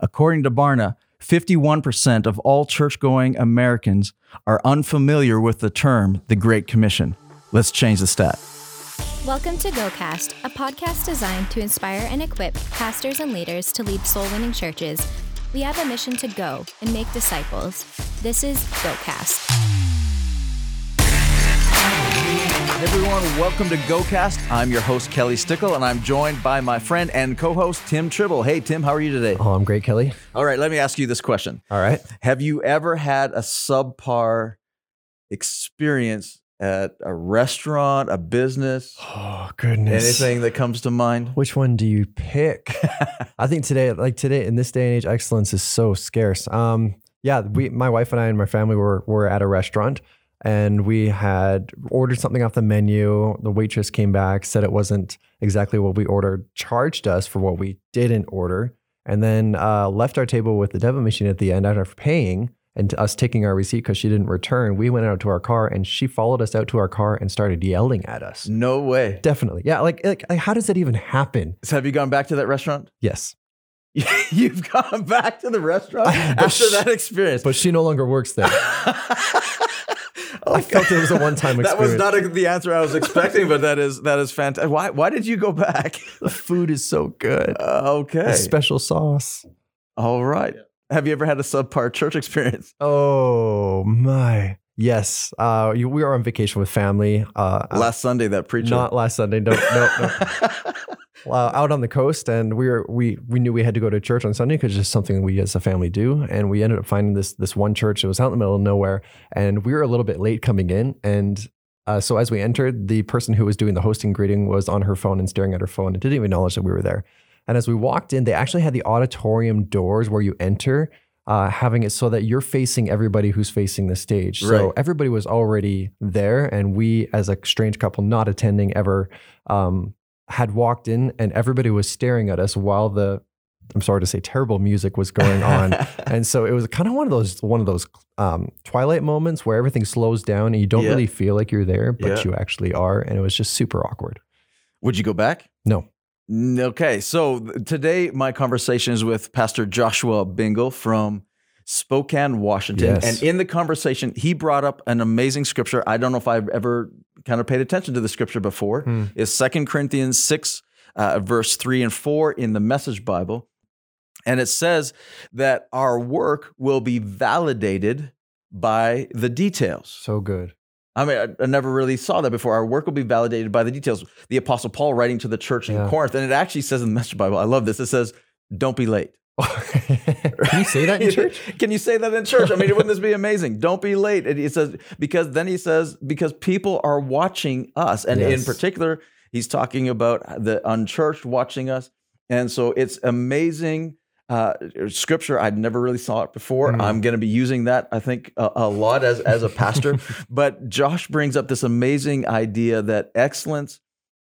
According to Barna, 51% of all church going Americans are unfamiliar with the term the Great Commission. Let's change the stat. Welcome to GoCast, a podcast designed to inspire and equip pastors and leaders to lead soul winning churches. We have a mission to go and make disciples. This is GoCast. Hey everyone, welcome to GoCast. I'm your host, Kelly Stickle, and I'm joined by my friend and co host, Tim Tribble. Hey, Tim, how are you today? Oh, I'm great, Kelly. All right, let me ask you this question. All right. Have you ever had a subpar experience at a restaurant, a business, Oh, goodness. anything that comes to mind? Which one do you pick? I think today, like today, in this day and age, excellence is so scarce. Um, yeah, we, my wife and I and my family were were at a restaurant, and we had ordered something off the menu. The waitress came back, said it wasn't exactly what we ordered, charged us for what we didn't order, and then uh, left our table with the debit machine at the end after paying and us taking our receipt because she didn't return. We went out to our car, and she followed us out to our car and started yelling at us. No way. Definitely. Yeah. Like, like, like, how does that even happen? So have you gone back to that restaurant? Yes. You've gone back to the restaurant after sh- that experience. But she no longer works there. I felt it was a one time experience. that was not a, the answer I was expecting, but that is that is fantastic. Why why did you go back? the food is so good. Uh, okay. The special sauce. All right. Have you ever had a subpar church experience? Oh my. Yes. Uh, you, we were on vacation with family. Uh, Last Sunday, that preacher. not last Sunday. No, no, no. uh, out on the coast, and we were we we knew we had to go to church on Sunday because it's just something we as a family do. And we ended up finding this this one church. It was out in the middle of nowhere, and we were a little bit late coming in. And uh, so as we entered, the person who was doing the hosting greeting was on her phone and staring at her phone and didn't even acknowledge that we were there. And as we walked in, they actually had the auditorium doors where you enter. Uh, having it so that you're facing everybody who's facing the stage. So Right. everybody was already there, and we, as a strange couple, not attending ever, um, had walked in and everybody was staring at us while the I'm sorry to say terrible music was going on. and so it was kind of one of those one of those um, twilight moments where everything slows down and you don't Yeah. really feel like you're there, but Yeah. you actually are. And it was just super awkward. Would you go back? No. Okay, so today my conversation is with Pastor Joshua Bingle from Spokane, Washington. Yes. And in the conversation, he brought up an amazing scripture. I don't know if I've ever kind of paid attention to the scripture before. Hmm. Is Second Corinthians 6, uh, verse 3 and 4 in the Message Bible. And it says that our work will be validated by the details. So good. I mean, I, I never really saw that before. Our work will be validated by the details. The Apostle Paul writing to the church in Yeah. Corinth, and it actually says in the Message Bible, I love this. It says, Don't be late. Can you say that in church? Can you say that in church? I mean, wouldn't this be amazing? Don't be late. And he says, because then he says, because people are watching us. And in particular, he's talking about the unchurched watching us. And so it's amazing uh, scripture. I'd never really saw it before. Mm. I'm going to be using that, I think, a, a lot as, as a pastor. but Josh brings up this amazing idea that excellence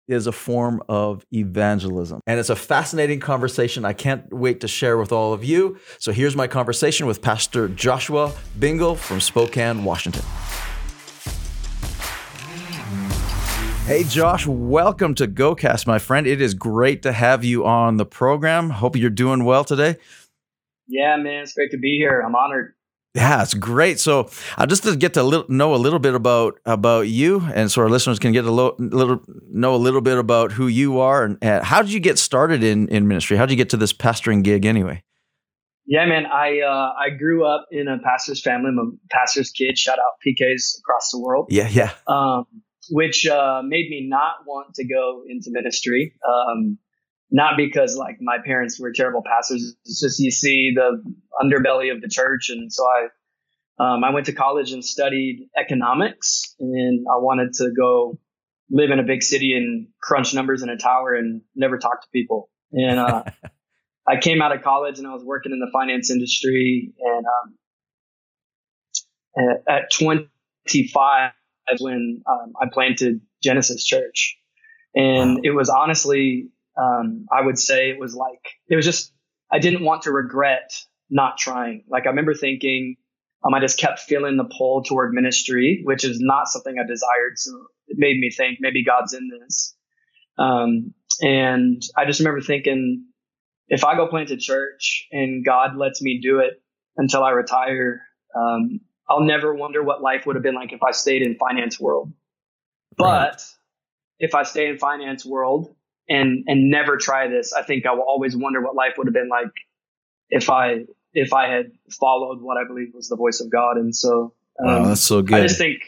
is a form of evangelism. And it's a fascinating conversation I can't wait to share with all of you. So here's my conversation with Pastor Joshua Bingle from Spokane, Washington. Hey, Josh, welcome to GoCast, my friend. It is great to have you on the program. Hope you're doing well today. Yeah, man, it's great to be here. I'm honored. Yeah, it's great. So, uh, just to get to know a little bit about about you, and so our listeners can get a lo- little know a little bit about who you are, and, and how did you get started in in ministry? How did you get to this pastoring gig anyway? Yeah, man, I uh, I grew up in a pastor's family. I'm a pastor's kid. Shout out PKs across the world, Yeah, yeah, um, which uh, made me not want to go into ministry. Um, not because like my parents were terrible pastors. It's just you see the underbelly of the church, and so I um, I went to college and studied economics, and I wanted to go live in a big city and crunch numbers in a tower and never talk to people. And uh, I came out of college and I was working in the finance industry. And um, at, at 25 is when um, I planted Genesis Church. And Wow. it was honestly, um, I would say it was like, it was just, I didn't want to regret not trying. Like I remember thinking, um, I just kept feeling the pull toward ministry, which is not something I desired. So it made me think maybe God's in this. Um, and I just remember thinking, if I go plant a church and God lets me do it until I retire, um, I'll never wonder what life would have been like if I stayed in finance world. But right. if I stay in finance world and and never try this, I think I will always wonder what life would have been like if I if I had followed what I believe was the voice of God. And so, um, wow, that's so good. I just think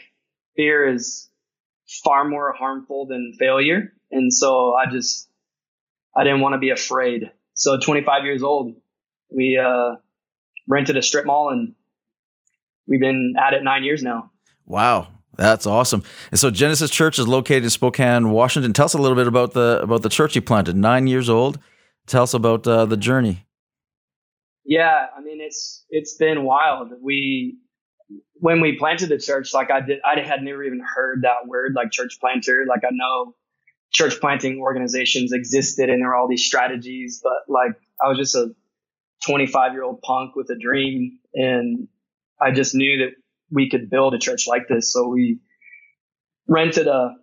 fear is far more harmful than failure, and so I just I didn't want to be afraid. So, 25 years old, we uh, rented a strip mall, and we've been at it nine years now. Wow, that's awesome. And so Genesis Church is located in Spokane, Washington. Tell us a little bit about the about the church you planted. Nine years old. Tell us about uh, the journey. Yeah, I mean it's it's been wild. We when we planted the church, like I did, I had never even heard that word, like church planter. Like I know church planting organizations existed and there were all these strategies, but like I was just a 25 year old punk with a dream, and I just knew that we could build a church like this. So we rented a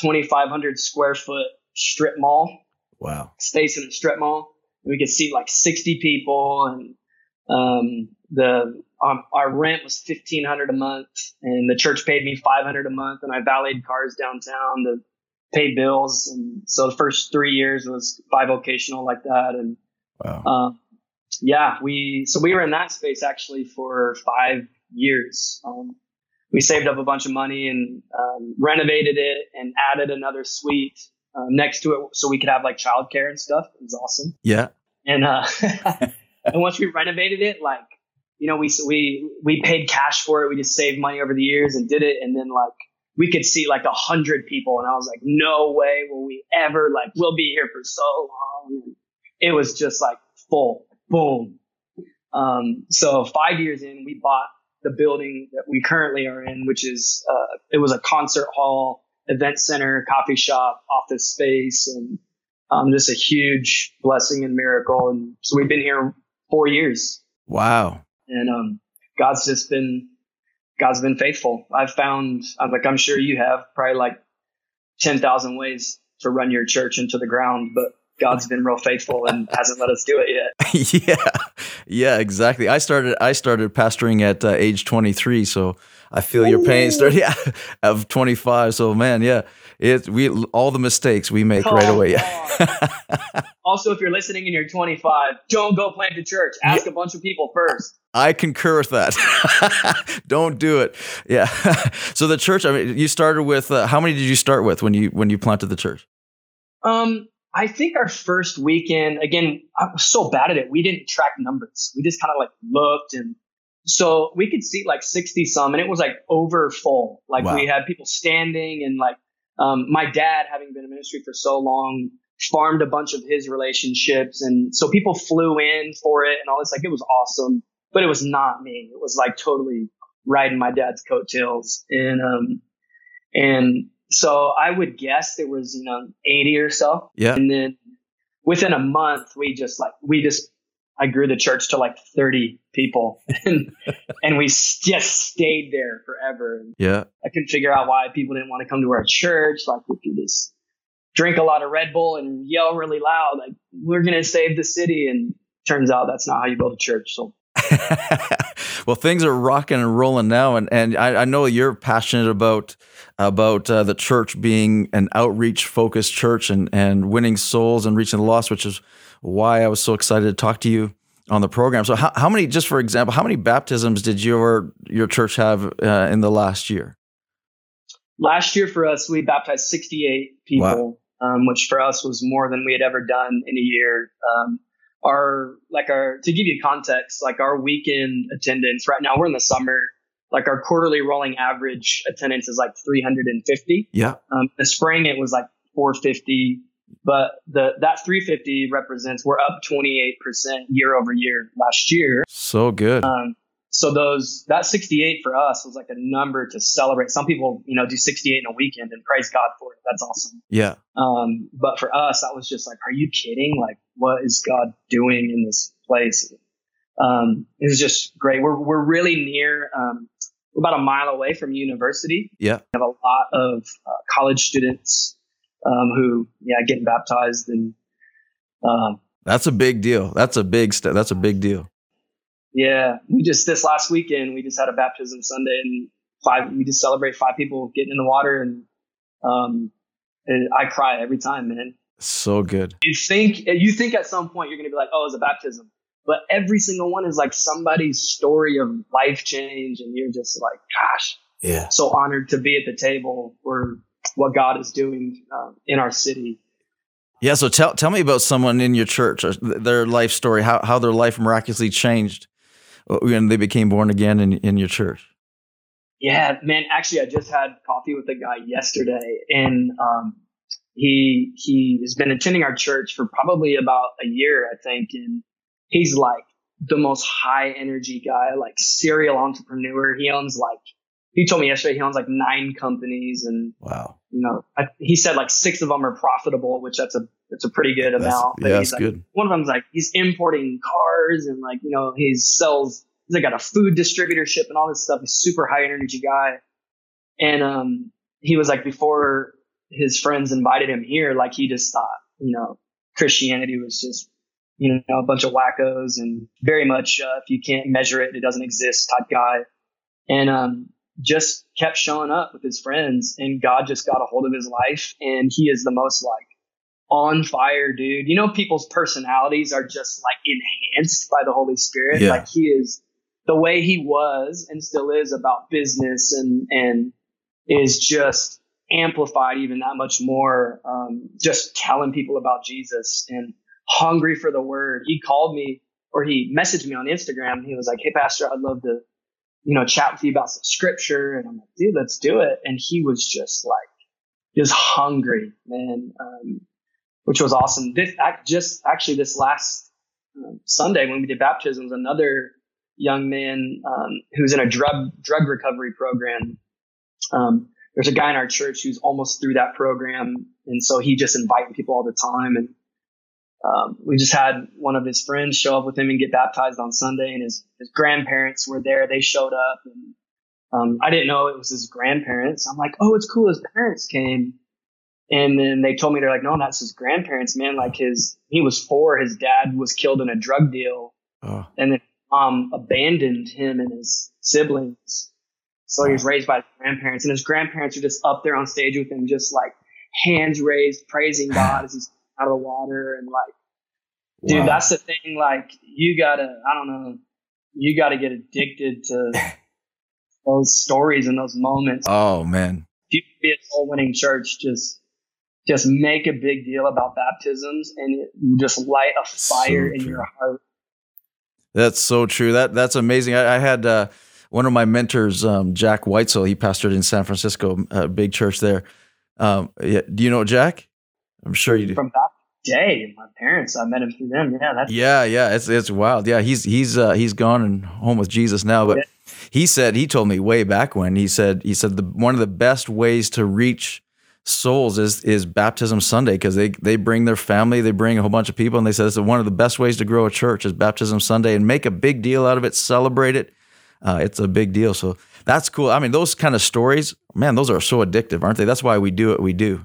2,500 square foot strip mall. Wow. Space in the strip mall. We could seat like 60 people and, um, the, um, our rent was 1500 a month and the church paid me 500 a month and I valeted cars downtown to pay bills. And so the first three years was bivocational like that. And, wow. Um, yeah, we, so we were in that space actually for five years. Um, we saved up a bunch of money and um, renovated it and added another suite uh, next to it so we could have like childcare and stuff. It was awesome. Yeah. And uh, and once we renovated it, like you know, we we we paid cash for it. We just saved money over the years and did it. And then like we could see like a hundred people, and I was like, no way will we ever like we'll be here for so long. And it was just like full, boom. Um, so five years in, we bought the building that we currently are in, which is uh, it was a concert hall, event center, coffee shop, office space, and um, just a huge blessing and miracle. And so we've been here four years. Wow. And um, God's just been God's been faithful. I've found, I'm like I'm sure you have, probably like ten thousand ways to run your church into the ground, but God's been real faithful and hasn't let us do it yet. yeah, yeah, exactly. I started I started pastoring at uh, age 23, so I feel your pain. Starting yeah, of 25, so man, yeah, it we all the mistakes we make right away. Yeah. also, if you're listening and you're 25, don't go plant a church. Ask yeah. a bunch of people first. I concur with that. don't do it. Yeah. so the church. I mean, you started with uh, how many did you start with when you when you planted the church? Um, I think our first weekend, again, I was so bad at it. We didn't track numbers. We just kind of like looked and so we could see like 60 some and it was like over full. Like wow. we had people standing and like, um, my dad, having been in ministry for so long, farmed a bunch of his relationships. And so people flew in for it and all this. Like it was awesome, but it was not me. It was like totally riding my dad's coattails. And, um, and so I would guess there was, you know, 80 or so. Yeah. And then within a month, we just like, we just, I grew the church to like 30 people and, and we just stayed there forever. Yeah. I couldn't figure out why people didn't want to come to our church. Like if you just drink a lot of Red Bull and yell really loud, like we're going to save the city. And turns out that's not how you build a church. So well, things are rocking and rolling now, and and I, I know you're passionate about about uh, the church being an outreach focused church and and winning souls and reaching the lost, which is why I was so excited to talk to you on the program. So, how, how many, just for example, how many baptisms did your your church have uh, in the last year? Last year for us, we baptized 68 people, wow. um, which for us was more than we had ever done in a year. Um, our like our to give you context, like our weekend attendance right now, we're in the summer. Like our quarterly rolling average attendance is like 350. Yeah. Um, the spring it was like 450, but the that 350 represents we're up 28 percent year over year last year. So good. Um, so those that 68 for us was like a number to celebrate. Some people, you know, do 68 in a weekend and praise God for it. That's awesome. Yeah. Um, but for us, that was just like, are you kidding? Like, what is God doing in this place? Um, it was just great. We're we're really near. Um, we're about a mile away from university. Yeah. We have a lot of uh, college students um, who, yeah, getting baptized and um, That's a big deal. That's a big step. That's a big deal. Yeah, we just this last weekend we just had a baptism Sunday and five. We just celebrate five people getting in the water and um, and I cry every time, man. So good. You think you think at some point you're gonna be like, oh, it's a baptism, but every single one is like somebody's story of life change, and you're just like, gosh, Yeah. so honored to be at the table for what God is doing um, in our city. Yeah. So tell tell me about someone in your church, or their life story, how how their life miraculously changed uh, when they became born again in in your church. Yeah, man. Actually, I just had coffee with a guy yesterday, and um, he he has been attending our church for probably about a year, I think, and he's like the most high energy guy, like serial entrepreneur. He owns like he told me yesterday he owns like nine companies, and Wow. you know I, he said like six of them are profitable, which that's a that's a pretty good That's, amount. But yeah, he's that's like, good. one of them's like he's importing cars and like you know he sells he's like got a food distributorship and all this stuff he's super high energy guy and um he was like before his friends invited him here like he just thought you know christianity was just you know a bunch of wackos and very much uh, if you can't measure it it doesn't exist type guy. And um just kept showing up with his friends and god just got a hold of his life and he is the most like on fire dude. You know people's personalities are just like enhanced by the holy spirit. Yeah. like he is the way he was and still is about business and and is just amplified even that much more um, just telling people about jesus and hungry for the word. He called me or he messaged me on instagram. He was like hey pastor i'd love to you know chat with you about some scripture. And i'm like dude let's do it. And he was just like just hungry man um, which was awesome. This just actually this last um, sunday when we did baptisms another young man um, who's in a drug drug recovery program. Um, there's a guy in our church who's almost through that program, and so he just inviting people all the time. And um, we just had one of his friends show up with him and get baptized on Sunday, and his his grandparents were there. They showed up, and um, I didn't know it was his grandparents. I'm like, oh, it's cool. His parents came. And then they told me they're like, no, that's his grandparents, man. Like his, he was four. His dad was killed in a drug deal, Oh, and then mom abandoned him and his siblings. So he was raised by his grandparents, and his grandparents are just up there on stage with him, just like hands raised, praising God as he's out of the water, and like, dude, wow. that's the thing. Like, you gotta, I don't know, you gotta get addicted to those stories and those moments. Oh man. If you be a soul winning church, just just make a big deal about baptisms, and it, you just light a fire So in your heart. That's so true. That that's amazing. I, I had uh, one of my mentors, um, Jack Weitzel. He pastored in San Francisco, a big church there. Um, yeah, do you know Jack? I'm sure you do. from that day. My parents, I met him through them. Yeah, that's Yeah, yeah, it's it's wild. Yeah, he's he's uh, he's gone and home with Jesus now. But he said he told me way back when he said he said the one of the best ways to reach souls is is baptism Sunday because they they bring their family, they bring a whole bunch of people, and they said it's one of the best ways to grow a church is baptism Sunday and make a big deal out of it, celebrate it. Uh, it's a big deal. So that's cool. I mean, those kind of stories, man, those are so addictive, aren't they? That's why we do what we do.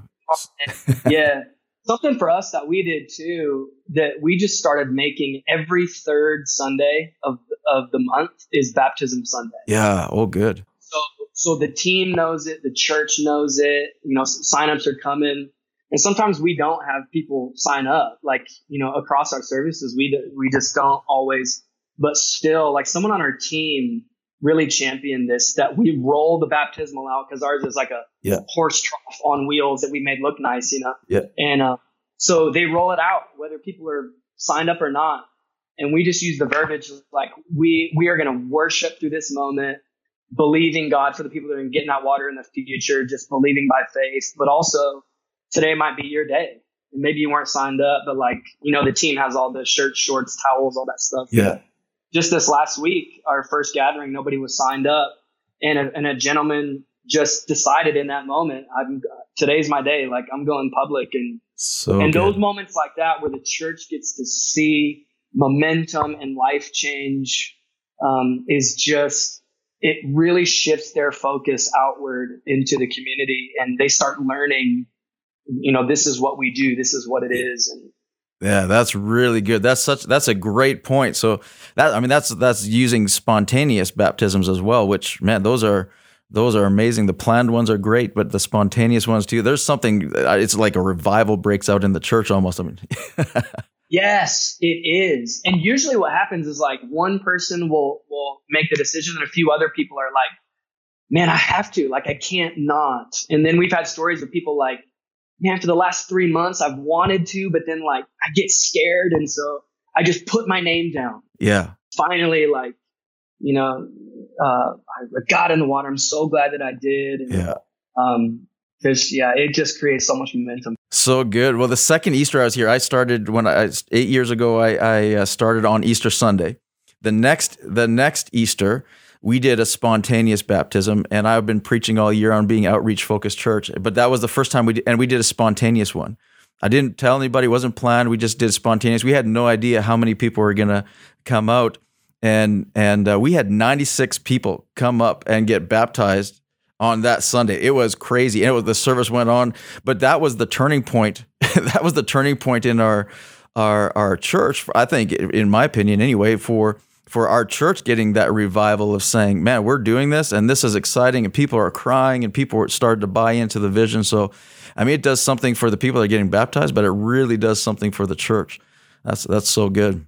yeah. Something for us that we did too that we just started making every third Sunday of of the month is baptism Sunday. Yeah. Oh, good. So so the team knows it, the church knows it. You know, signups are coming, and sometimes we don't have people sign up. Like you know, across our services, we we just don't always. But still, like someone on our team really championed this that we roll the baptismal out because ours is like a Yeah. horse trough on wheels that we made look nice, you know. Yeah. And uh, so they roll it out whether people are signed up or not, and we just use the verbiage like we we are going to worship through this moment believing God for the people that are getting that water in the future, just believing by faith. But also, today might be your day. Maybe you weren't signed up, but like, you know, the team has all the shirts, shorts, towels, all that stuff. Yeah. Just this last week, our first gathering, nobody was signed up. And a, and a gentleman just decided in that moment, I'm, today's my day. Like, I'm going public. And, So and good. those moments like that where the church gets to see momentum and life change um, is just it really shifts their focus outward into the community and they start learning you know this is what we do this is what it is and Yeah, that's really good. That's such that's a great point. So that I mean that's that's using spontaneous baptisms as well, which man, those are those are amazing. The planned ones are great, but the spontaneous ones too. There's something uh, it's like a revival breaks out in the church almost. I mean Yes, it is. And usually what happens is like one person will will make the decision and a few other people are like, "Man, I have to. Like I can't not." And then we've had stories of people like, man, for the last three months, I've wanted to, but then like I get scared. And so I just put my name down. Yeah. Finally, like, you know, uh, I got in the water. I'm so glad that I did. And, yeah. Um, because yeah, it just creates so much momentum. So good. Well, the second Easter I was here, I started when I eight years ago. I, I uh, started on Easter Sunday. The next the next Easter, we did a spontaneous baptism and I've been preaching all year on being outreach focused church, but that was the first time we did, and we did a spontaneous one. I didn't tell anybody, it wasn't planned. We just did spontaneous. We had no idea how many people were going to come out and and uh, we had 96 people come up and get baptized on that Sunday. It was crazy. And it was the service went on, but that was the turning point. that was the turning point in our our our church, I think in my opinion anyway for for our church getting that revival of saying, man, we're doing this and this is exciting and people are crying and people are starting to buy into the vision. So, I mean, it does something for the people that are getting baptized, but it really does something for the church. That's that's so good.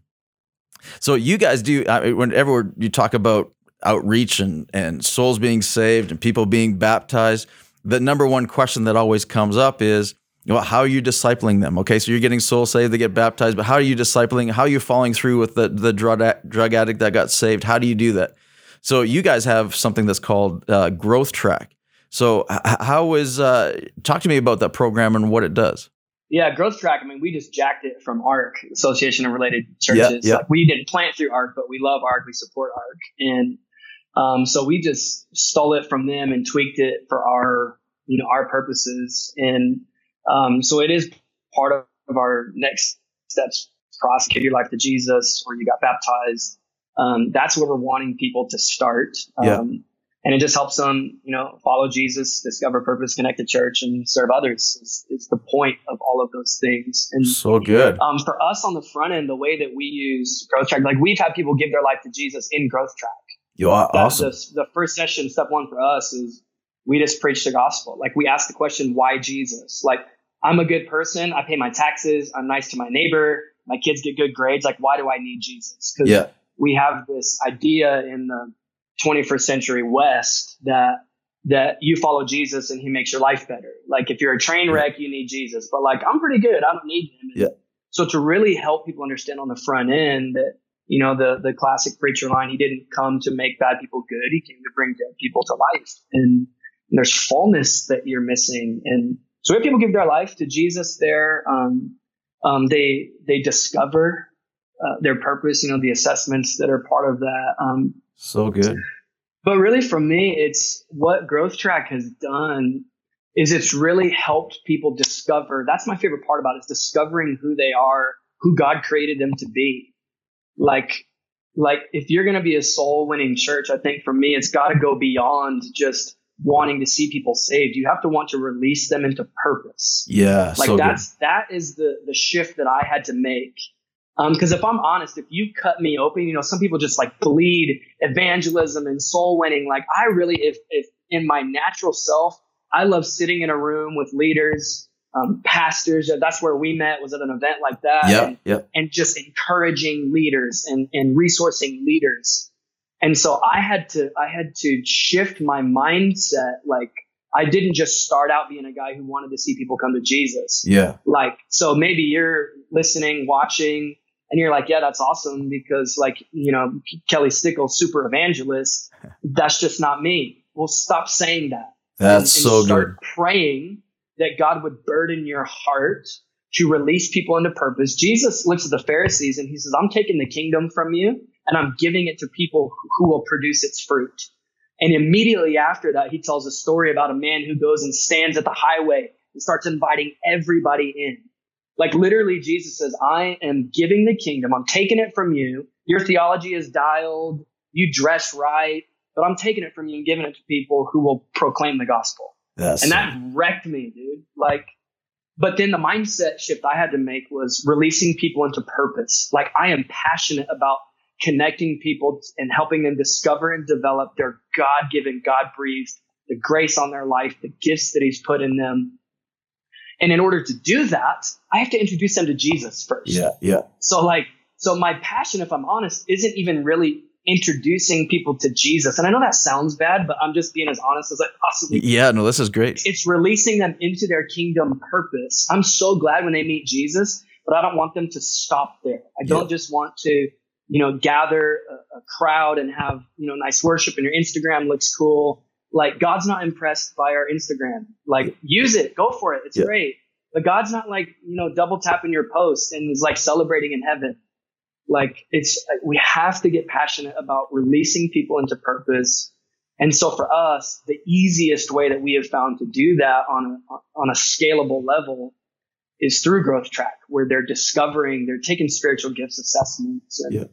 So you guys do whenever you talk about outreach and and souls being saved and people being baptized, the number one question that always comes up is well, how are you discipling them? Okay, so you're getting soul saved, they get baptized, but how are you discipling? How are you following through with the the drug drug addict that got saved? How do you do that? So you guys have something that's called uh, Growth Track. So how is uh, talk to me about that program and what it does? Yeah, Growth Track. I mean, we just jacked it from ARC, Association of Related Churches. Yeah, yeah. Like we didn't plant through ARC, but we love ARC. We support ARC, and um, so we just stole it from them and tweaked it for our you know our purposes and um, so it is part of our next steps process. Give your life to Jesus, or you got baptized. Um, that's where we're wanting people to start. Um, yeah. And it just helps them, you know, follow Jesus, discover purpose, connect to church, and serve others. Is, is the point of all of those things. And so good. Um, for us on the front end, the way that we use Growth Track, like we've had people give their life to Jesus in Growth Track. You are awesome. The, the first session, step one for us is we just preach the gospel. Like we ask the question, why Jesus? Like I'm a good person. I pay my taxes. I'm nice to my neighbor. My kids get good grades. Like, why do I need Jesus? Because yeah. we have this idea in the 21st century West that that you follow Jesus and he makes your life better. Like if you're a train wreck, you need Jesus. But like I'm pretty good. I don't need him. Yeah. So to really help people understand on the front end that, you know, the the classic preacher line, he didn't come to make bad people good. He came to bring dead people to life. And, and there's fullness that you're missing. And so if people give their life to Jesus there, um, um, they they discover uh, their purpose. You know, the assessments that are part of that. Um, so good. But really, for me, it's what Growth Track has done is it's really helped people discover. That's my favorite part about it, is discovering who they are, who God created them to be. Like, like if you're going to be a soul winning church, I think for me, it's got to go beyond just wanting to see people saved. You have to want to release them into purpose. Yeah. Like so that's good. that is the the shift that I had to make. Um, because if I'm honest, if you cut me open, you know, some people just like bleed evangelism and soul winning. Like I really, if if in my natural self, I love sitting in a room with leaders, um, pastors. That's where we met. Was at an event like that. Yeah. And, yeah. and just encouraging leaders and and resourcing leaders. And so I had to, I had to shift my mindset. Like I didn't just start out being a guy who wanted to see people come to Jesus. Yeah. Like, so maybe you're listening, watching, and you're like, yeah, that's awesome because like, you know, Kelly Stickle, super evangelist. That's just not me. Well, stop saying that. That's and, and so start good. praying that God would burden your heart to release people into purpose. Jesus looks at the Pharisees and he says, I'm taking the kingdom from you and I'm giving it to people who will produce its fruit. And immediately after that, he tells a story about a man who goes and stands at the highway and starts inviting everybody in. Like literally, Jesus says, I am giving the kingdom. I'm taking it from you. Your theology is dialed. You dress right, but I'm taking it from you and giving it to people who will proclaim the gospel. Yes. And that wrecked me, dude. Like, but then the mindset shift I had to make was releasing people into purpose. Like I am passionate about connecting people and helping them discover and develop their God given, God breathed, the grace on their life, the gifts that He's put in them. And in order to do that, I have to introduce them to Jesus first. Yeah, yeah. So like, so my passion, if I'm honest, isn't even really introducing people to Jesus. And I know that sounds bad, but I'm just being as honest as I possibly can. Yeah, no, this is great. It's releasing them into their kingdom purpose. I'm so glad when they meet Jesus, but I don't want them to stop there. I don't just want to, you know, gather a, a crowd and have, you know, nice worship and your Instagram looks cool. Like God's not impressed by our Instagram. Like use it, go for it. It's yeah. great. But God's not like, you know, double tapping your post and is like celebrating in heaven. Like it's, we have to get passionate about releasing people into purpose. And so for us, the easiest way that we have found to do that on a, on a scalable level is through growth track where they're discovering, they're taking spiritual gifts assessments and yeah.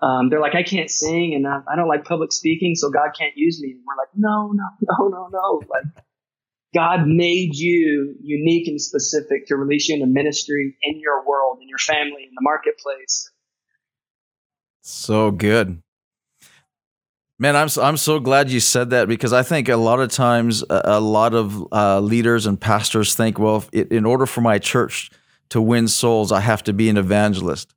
Um, they're like, I can't sing and I, I don't like public speaking, so God can't use me. And we're like, no, no, no, no, no. Like God made you unique and specific to release you into ministry in your world, in your family, in the marketplace. So good. Man, I'm so, I'm so glad you said that because I think a lot of times a, a lot of uh, leaders and pastors think, well, it, in order for my church to win souls, I have to be an evangelist,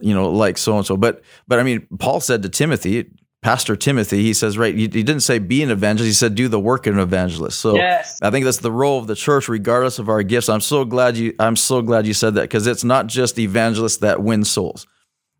you know, like so and so. But but I mean, Paul said to Timothy, Pastor Timothy, he says, right, he, he didn't say be an evangelist, he said do the work of an evangelist. So yes. I think that's the role of the church, regardless of our gifts. I'm so glad you I'm so glad you said that because it's not just evangelists that win souls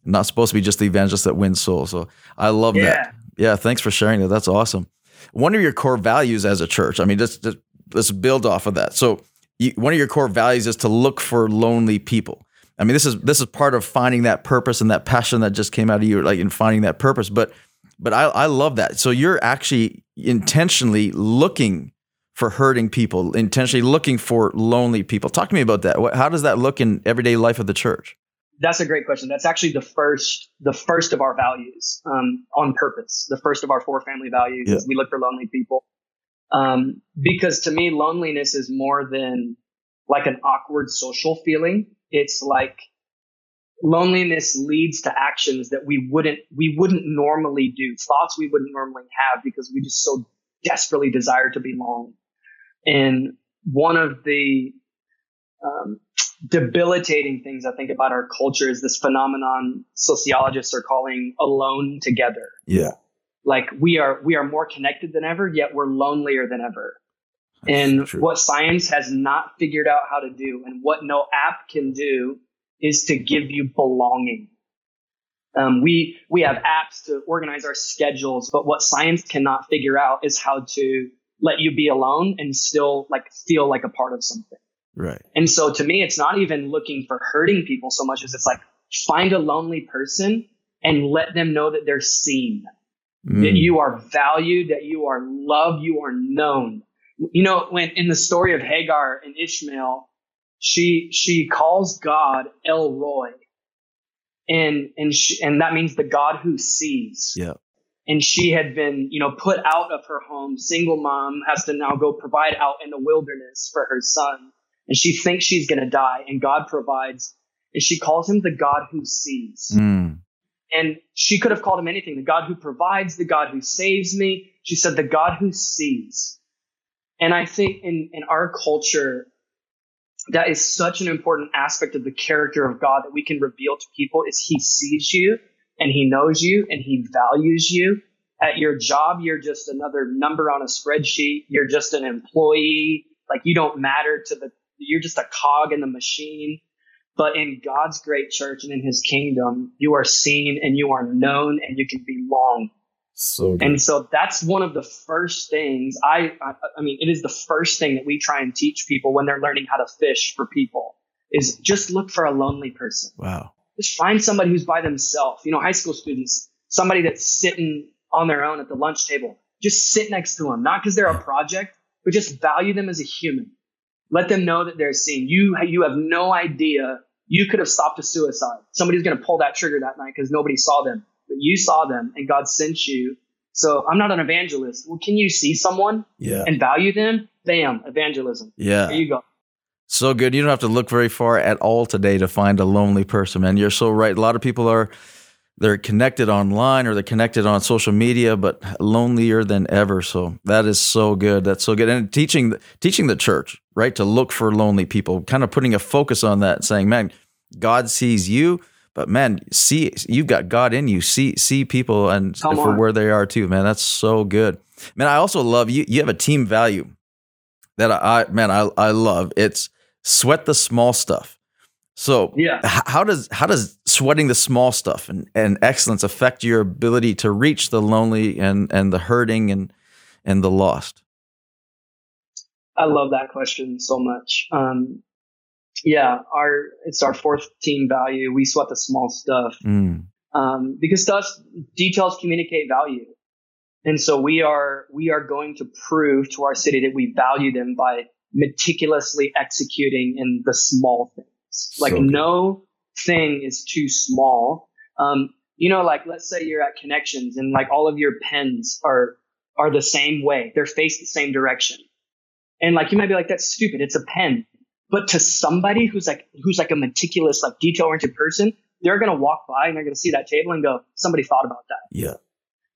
not supposed to be just the evangelist that wins souls. So I love yeah. that. Yeah, thanks for sharing that. That's awesome. One of your core values as a church, I mean, just, just let's build off of that. So you, one of your core values is to look for lonely people. I mean, this is this is part of finding that purpose and that passion that just came out of you, like in finding that purpose. But but I, I love that. So you're actually intentionally looking for hurting people, intentionally looking for lonely people. Talk to me about that. How does that look in everyday life of the church? That's a great question. That's actually the first, the first of our values um, on purpose. The first of our four family values yeah. is we look for lonely people. Um, because to me, loneliness is more than like an awkward social feeling. It's like loneliness leads to actions that we wouldn't, we wouldn't normally do, thoughts we wouldn't normally have because we just so desperately desire to belong. And one of the um, debilitating things I think about our culture is this phenomenon sociologists are calling alone together. Yeah. Like we are we are more connected than ever, yet we're lonelier than ever. That's and true. what science has not figured out how to do and what no app can do is to give you belonging. Um, we we have apps to organize our schedules, but what science cannot figure out is how to let you be alone and still like feel like a part of something. Right. And so to me, it's not even looking for hurting people so much as it's like find a lonely person and let them know that they're seen, mm. that you are valued, that you are loved, you are known. You know, when in the story of Hagar and Ishmael, she she calls God El Roi, and and she, and that means the God who sees. Yeah. And she had been, you know, put out of her home. Single mom has to now go provide out in the wilderness for her son and she thinks she's going to die and God provides and she calls him the God who sees. Mm. And she could have called him anything, the God who provides, the God who saves me. She said the God who sees. And I think in, in our culture, that is such an important aspect of the character of God that we can reveal to people is he sees you and he knows you and he values you. At your job, you're just another number on a spreadsheet. You're just an employee. Like you don't matter to the you're just a cog in the machine. But in God's great church and in his kingdom, you are seen and you are known and you can belong. So good. and so that's one of the first things I, I, I mean, it is the first thing that we try and teach people when they're learning how to fish for people is just look for a lonely person. Wow. Just find somebody who's by themselves. You know, high school students, somebody that's sitting on their own at the lunch table. Just sit next to them, not because they're a project, but just value them as a human. Let them know that they're seen. You, you have no idea. You could have stopped a suicide. Somebody's going to pull that trigger that night because nobody saw them, but you saw them and God sent you. So I'm not an evangelist. Well, can you see someone yeah. and value them? Bam, evangelism. Yeah. There you go. So good. You don't have to look very far at all today to find a lonely person, man. You're so right. A lot of people are they're connected online or they're connected on social media, but lonelier than ever. So that is so good. That's so good. And teaching teaching the church, right, to look for lonely people, kind of putting a focus on that, saying, man, God sees you, but man, see you've got God in you. See see people and Come for on. where they are too, man. That's so good. Man, I also love you. You have a team value that I, I man, I I love. It's sweat the small stuff. So Yeah. how does how does sweating the small stuff and, and excellence affect your ability to reach the lonely and and the hurting and and the lost? I love that question so much. Um, yeah, our it's our fourth team value. We sweat the small stuff Mm, um, because to us, details communicate value, and so we are we are going to prove to our city that we value them by meticulously executing in the small things. Like good. no thing is too small. Um, you know, like let's say you're at Connections and like all of your pens are are the same way. They're faced the same direction. And like you might be like, that's stupid. It's a pen. But to somebody who's like who's like a meticulous, like detail oriented person, they're gonna walk by and they're gonna see that table and go, somebody thought about that. yeah.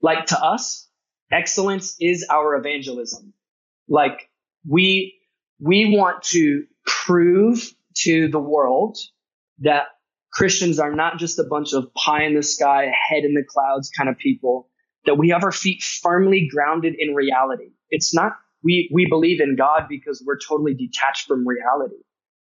Like to us, excellence is our evangelism. Like we we want to prove to the world that Christians are not just a bunch of pie in the sky, head in the clouds kind of people, that we have our feet firmly grounded in reality. It's not we we believe in God because we're totally detached from reality.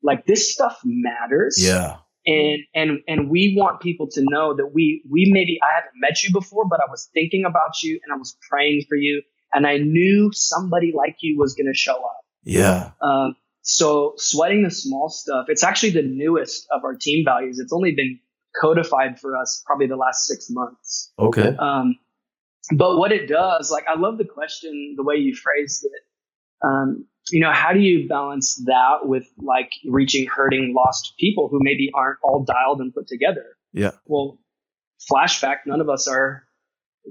Like this stuff matters Yeah. and and and we want people to know that we we maybe I haven't met you before, but I was thinking about you and I was praying for you, and I knew somebody like you was going to show up. Yeah. Um, so sweating the small stuff, it's actually the newest of our team values. It's only been codified for us probably the last six months. Okay. Um, but what it does, like, I love the question, the way you phrased it. Um, you know, how do you balance that with like reaching hurting, lost people who maybe aren't all dialed and put together? Yeah. Well, flashback, none of us are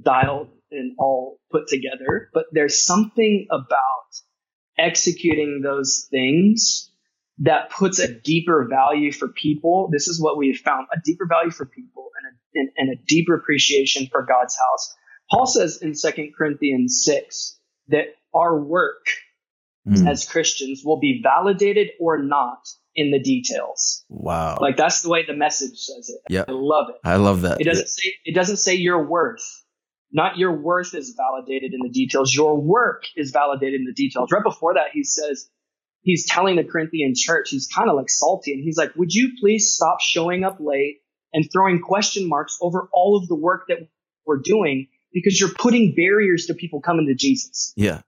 dialed and all put together, but there's something about executing those things that puts a deeper value for people. This is what we've found a deeper value for people and a, and, and a deeper appreciation for God's house. Paul says in 2 Corinthians 6 that our work Mm. as Christians will be validated or not in the details. Wow. Like that's the way the message says it. Yeah. I love it. I love that. It doesn't say it doesn't say your worth. Not your worth is validated in the details. Your work is validated in the details. Right before that, he says he's telling the Corinthian church, he's kind of like salty, and he's like, "Would you please stop showing up late and throwing question marks over all of the work that we're doing because you're putting barriers to people coming to Jesus." Yeah.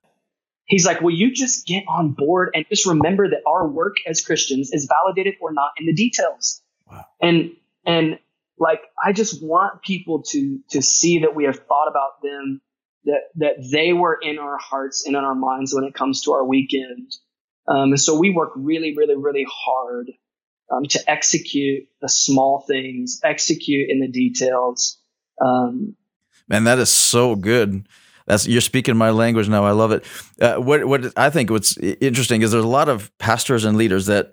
He's like, will you just get on board and just remember that our work as Christians is validated or not in the details? Wow. And, and like, I just want people to, to see that we have thought about them, that, that they were in our hearts and in our minds when it comes to our weekend. Um, and so we work really, really, really hard, um, to execute the small things, execute in the details. Um, Man, that is so good. That's you're speaking my language now. I love it. Uh, what what I think what's interesting is there's a lot of pastors and leaders that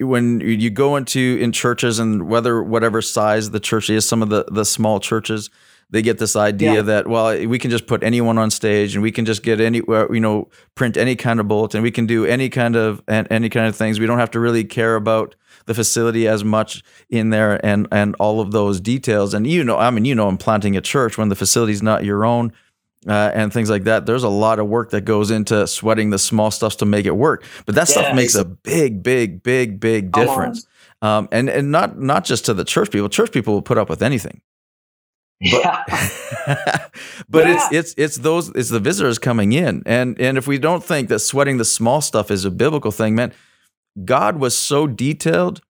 when you go into in churches and whether whatever size the church is, some of the the small churches they get this idea Yeah. that well we can just put anyone on stage and we can just get any you know print any kind of bulletin we can do any kind of any kind of things we don't have to really care about the facility as much in there and and all of those details. And you know I mean you know I'm planting a church when the facility's not your own uh, and things like that there's a lot of work that goes into sweating the small stuff to make it work. But that stuff makes a big big big big difference. Um, and and not not just to the church people. Church people will put up with anything. But yeah. but Yeah. it's it's it's those it's the visitors coming in. And and if we don't think that sweating the small stuff is a biblical thing man god was so detailed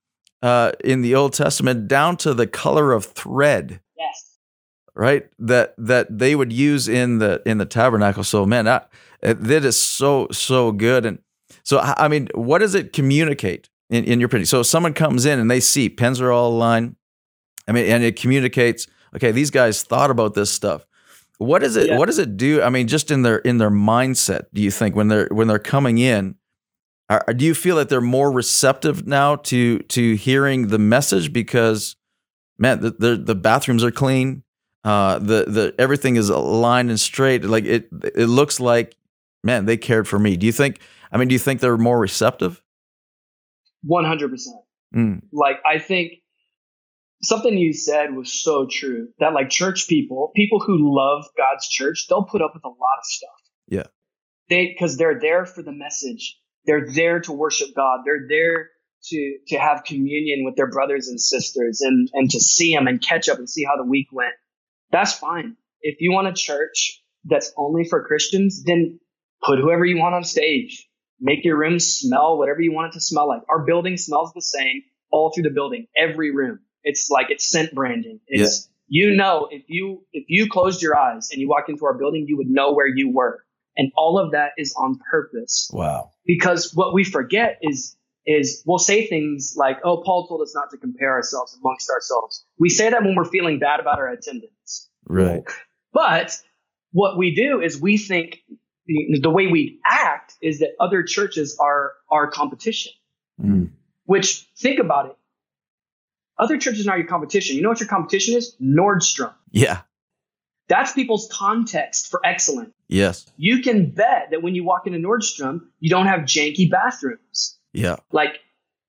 uh, in the old testament down to the color of thread yes. right that that they would use in the in the tabernacle so man that that is so so good and so i I mean what does it communicate in, in your printing so if someone comes in and they see pens are all aligned i mean and it communicates okay these guys thought about this stuff What is it Yeah. what does it do i mean just in their in their mindset do you think when they're when they're coming in Are, do you feel that they're more receptive now to to hearing the message because, man, the the, the bathrooms are clean, uh, the the everything is aligned and straight. Like it it looks like, man, they cared for me. Do you think? I mean, do you think they're more receptive? One hundred percent. Mm. Like I think something you said was so true that like church people, people who love God's church, they'll put up with a lot of stuff. Yeah. They because they're there for the message. They're there to worship God. They're there to to have communion with their brothers and sisters and and to see them and catch up and see how the week went. That's fine. If you want a church that's only for Christians, then put whoever you want on stage. Make your room smell whatever you want it to smell like. Our building smells the same all through the building, every room. It's like it's scent branding. It's yeah. you know if you if you closed your eyes and you walked into our building, you would know where you were. And all of that is on purpose. Wow. Because what we forget is is we'll say things like, "Oh, Paul told us not to compare ourselves amongst ourselves." We say that when we're feeling bad about our attendance. Right. But what we do is we think the, the way we act is that other churches are our competition. Mm. Which think about it. Other churches are not your competition. You know what your competition is? Nordstrom. Yeah. That's people's context for excellence. Yes. You can bet that when you walk into Nordstrom, you don't have janky bathrooms. Yeah. Like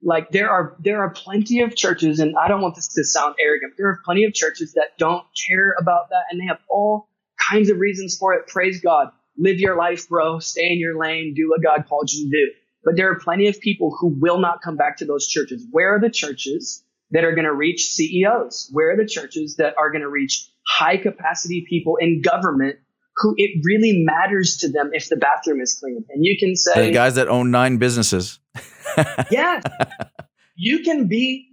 like there are there are plenty of churches and I don't want this to sound arrogant. There are plenty of churches that don't care about that and they have all kinds of reasons for it. Praise God. Live your life, bro. Stay in your lane. Do what God called you to do. But there are plenty of people who will not come back to those churches. Where are the churches that are going to reach CEOs? Where are the churches that are going to reach high capacity people in government who it really matters to them if the bathroom is clean. And you can say the guys that own nine businesses. yeah. You can be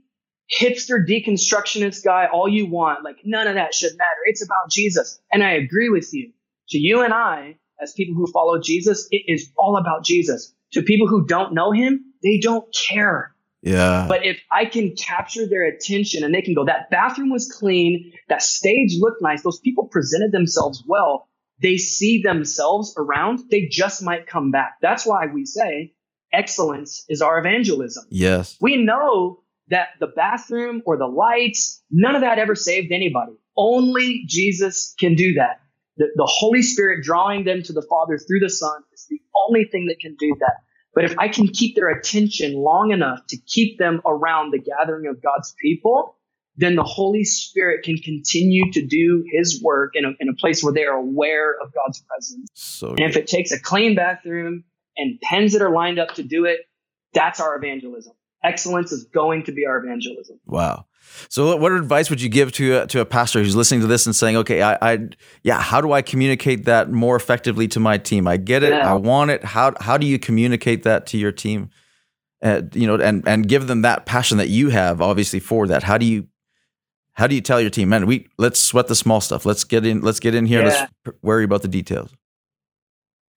hipster deconstructionist guy all you want. Like none of that should matter. It's about Jesus. And I agree with you. To you and I, as people who follow Jesus, it is all about Jesus. To people who don't know him, they don't care. Yeah. But if I can capture their attention and they can go, that bathroom was clean, that stage looked nice, those people presented themselves well, they see themselves around, they just might come back. That's why we say excellence is our evangelism. Yes. We know that the bathroom or the lights, none of that ever saved anybody. Only Jesus can do that. The, the Holy Spirit drawing them to the Father through the Son is the only thing that can do that. But if I can keep their attention long enough to keep them around the gathering of God's people, then the Holy Spirit can continue to do his work in a, in a place where they are aware of God's presence. So and if it takes a clean bathroom and pens that are lined up to do it, that's our evangelism. Excellence is going to be our evangelism. Wow. So, what advice would you give to a, to a pastor who's listening to this and saying, "Okay, I, I, yeah, how do I communicate that more effectively to my team? I get it, yeah. I want it. How how do you communicate that to your team? Uh, you know, and and give them that passion that you have, obviously, for that. How do you how do you tell your team, man? We let's sweat the small stuff. Let's get in. Let's get in here. Yeah. Let's worry about the details.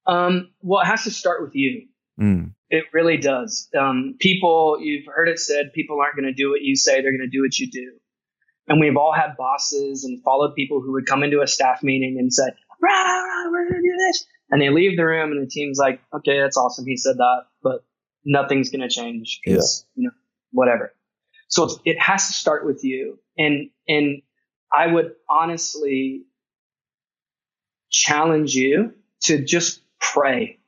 Um, well, it has to start with you. Mm. It really does. Um, people, you've heard it said, people aren't going to do what you say; they're going to do what you do. And we've all had bosses and followed people who would come into a staff meeting and say, rah, rah, "We're going to do this," and they leave the room, and the team's like, "Okay, that's awesome. He said that, but nothing's going to change because yeah. you know whatever." So it has to start with you. And, and I would honestly challenge you to just pray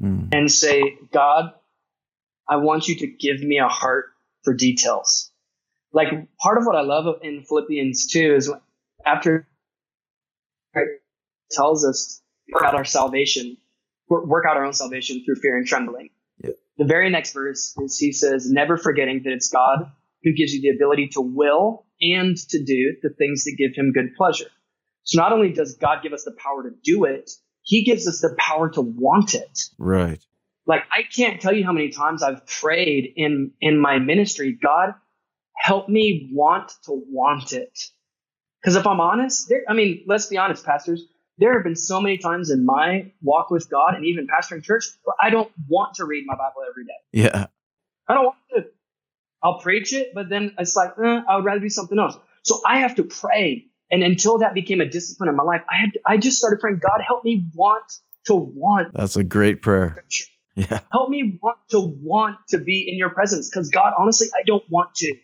mm. and say, God, I want you to give me a heart for details. Like part of what I love in Philippians 2 is after it tells us work out our salvation, work out our own salvation through fear and trembling. Yeah. The very next verse is he says, never forgetting that it's God who gives you the ability to will and to do the things that give him good pleasure. So not only does God give us the power to do it, he gives us the power to want it. Right. Like I can't tell you how many times I've prayed in in my ministry, God, help me want to want it. Because if I'm honest, there, I mean, let's be honest, pastors, there have been so many times in my walk with God and even pastoring church where I don't want to read my Bible every day. Yeah. I don't want to. I'll preach it, but then it's like, eh, I would rather do something else. So I have to pray. And until that became a discipline in my life, I had I just started praying, God, help me want to want. That's a great prayer. Yeah. Help me want to want to be in your presence. Because God, honestly, I don't want to.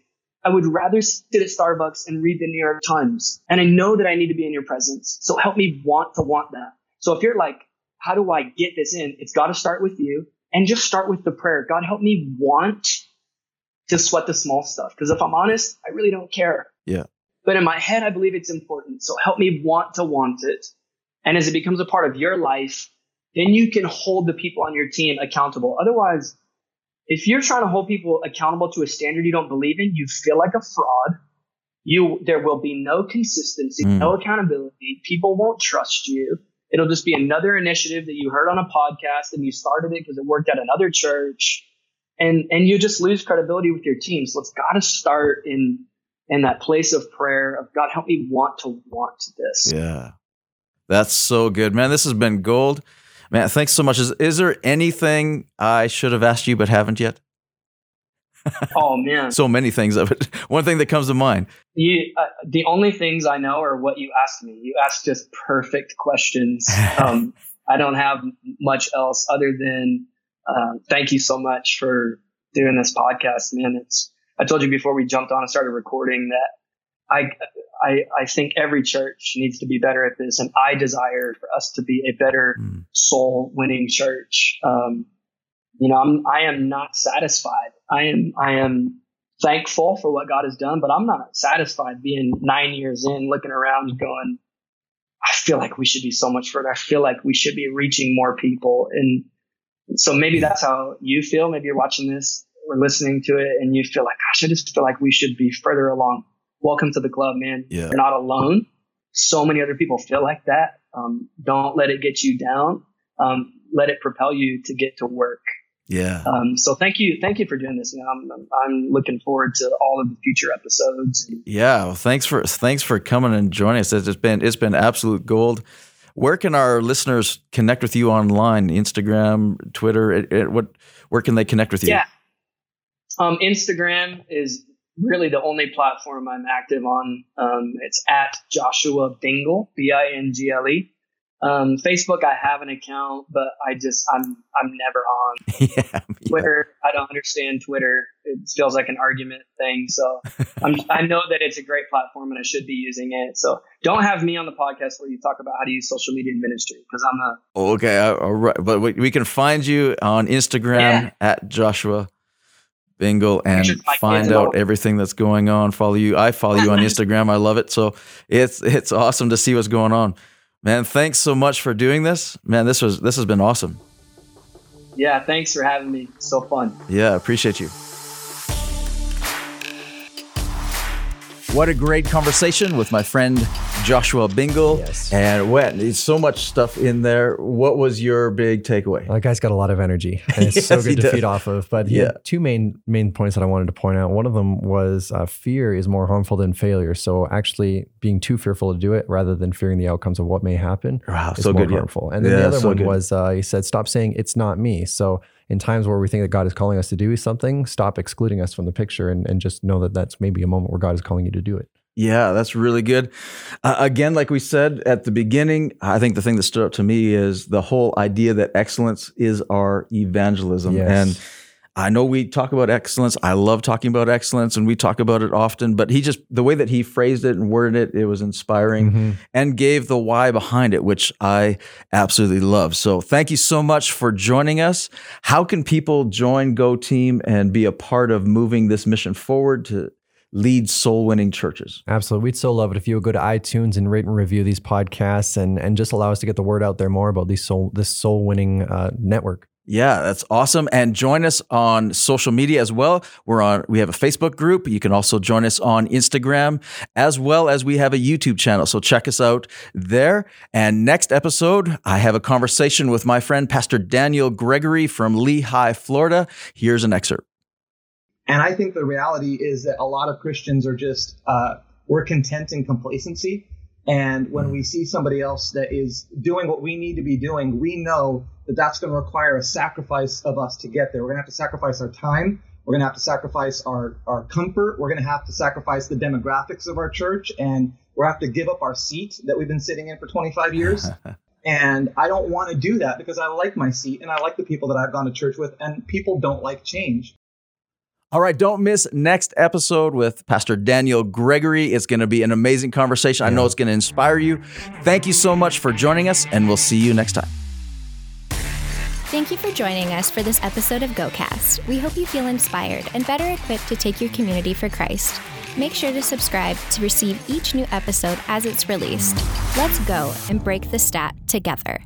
I would rather sit at Starbucks and read the New York Times. And I know that I need to be in your presence. So help me want to want that. So if you're like, how do I get this in? It's got to start with you and just start with the prayer. God, help me want to sweat the small stuff. Because if I'm honest, I really don't care. Yeah. But in my head, I believe it's important. So help me want to want it. And as it becomes a part of your life, then you can hold the people on your team accountable. Otherwise, if you're trying to hold people accountable to a standard you don't believe in, you feel like a fraud. You, there will be no consistency, Mm. no accountability. People won't trust you. It'll just be another initiative that you heard on a podcast and you started it because it worked at another church. And, and you just lose credibility with your team. So it's got to start in, in that place of prayer of God, help me want to want this. Yeah. That's so good, man. This has been gold. Man, thanks so much. Is, is there anything I should have asked you but haven't yet? Oh man. So many things of it. One thing that comes to mind. You, uh, the only things I know are what you asked me. You asked just perfect questions. Um, I don't have much else other than uh, thank you so much for doing this podcast, man. It's I told you before we jumped on and started recording that I I I think every church needs to be better at this, and I desire for us to be a better Mm. soul winning church. Um, you know, I'm I am not satisfied. I am I am thankful for what God has done, but I'm not satisfied being nine years in, looking around, going, I feel like we should be so much further. I feel like we should be reaching more people, and so maybe that's how you feel. Maybe you're watching this listening to it, and you feel like, gosh, I just feel like we should be further along. Welcome to the club, man. Yeah. You're not alone. So many other people feel like that. Um, don't let it get you down. Um, let it propel you to get to work. Yeah. Um, so thank you, thank you for doing this. Man. I'm, I'm, I'm looking forward to all of the future episodes. Yeah. Well, thanks for thanks for coming and joining us. It's been it's been absolute gold. Where can our listeners connect with you online? Instagram, Twitter. It, it- what? Where can they connect with you? Yeah. Um, Instagram is really the only platform I'm active on. Um, it's at Joshua Bingle, B I N G L E. Um, Facebook, I have an account, but I just I'm I'm never on yeah. yeah. Twitter. I don't understand Twitter. It feels like an argument thing. So I'm, I know that it's a great platform and I should be using it. So don't have me on the podcast where you talk about how to use social media in ministry because I'm a Okay, uh, all right. But we, we can find you on Instagram Yeah. at Joshua Bingle and Pictures of my find out everything that's going on. Follow you. I follow you on Instagram. I love it. So it's it's awesome to see what's going on. Man, thanks so much for doing this. Man, this was this has been awesome. yeah. Thanks for having me. So fun. Yeah, appreciate you. What a great conversation with my friend Joshua Bingle. Yes. And what there's so much stuff in there. What was your big takeaway? That guy's got a lot of energy, and it's so Yes, he good to does. feed off of. But Yeah. two main main points that I wanted to point out. One of them was uh, fear is more harmful than failure. So actually, being too fearful to do it rather than fearing the outcomes of what may happen Wow, is so more good. Yeah. harmful. And then Yeah, the other so one good. was uh, he said, "Stop saying it's not me." So in times where we think that God is calling us to do something, stop excluding us from the picture and, and just know that that's maybe a moment where God is calling you to do it. Yeah, that's really good. Uh, again, like we said at the beginning, I think the thing that stood out to me is the whole idea that excellence is our evangelism. Yes. And I know we talk about excellence. I love talking about excellence and we talk about it often, but he just, the way that he phrased it and worded it, it was inspiring Mhm. and gave the why behind it, which I absolutely love. So thank you so much for joining us. How can people join Go Team and be a part of moving this mission forward to lead soul winning churches? Absolutely. We'd so love it if you would go to iTunes and rate and review these podcasts and, and just allow us to get the word out there more about these soul, this soul winning uh, network. Yeah, that's awesome. And join us on social media as well. We're on we have a Facebook group. You can also join us on Instagram as well as we have a YouTube channel. So check us out there. And next episode, I have a conversation with my friend Pastor Daniel Gregory from Lehigh, Florida. Here's an excerpt. And I think the reality is that a lot of Christians are just, uh, we're content in complacency. And when hmm. we see somebody else that is doing what we need to be doing, we know that that's going to require a sacrifice of us to get there. We're going to have to sacrifice our time. We're going to have to sacrifice our, our comfort. We're going to have to sacrifice the demographics of our church. And we're going to have to give up our seat that we've been sitting in for 25 years. And I don't want to do that because I like my seat and I like the people that I've gone to church with, and people don't like change. All right, don't miss next episode with Pastor Daniel Gregory. It's going to be an amazing conversation. I know it's going to inspire you. Thank you so much for joining us, and we'll see you next time. Thank you for joining us for this episode of GoCast. We hope you feel inspired and better equipped to take your community for Christ. Make sure to subscribe to receive each new episode as it's released. Let's go and break the stat together.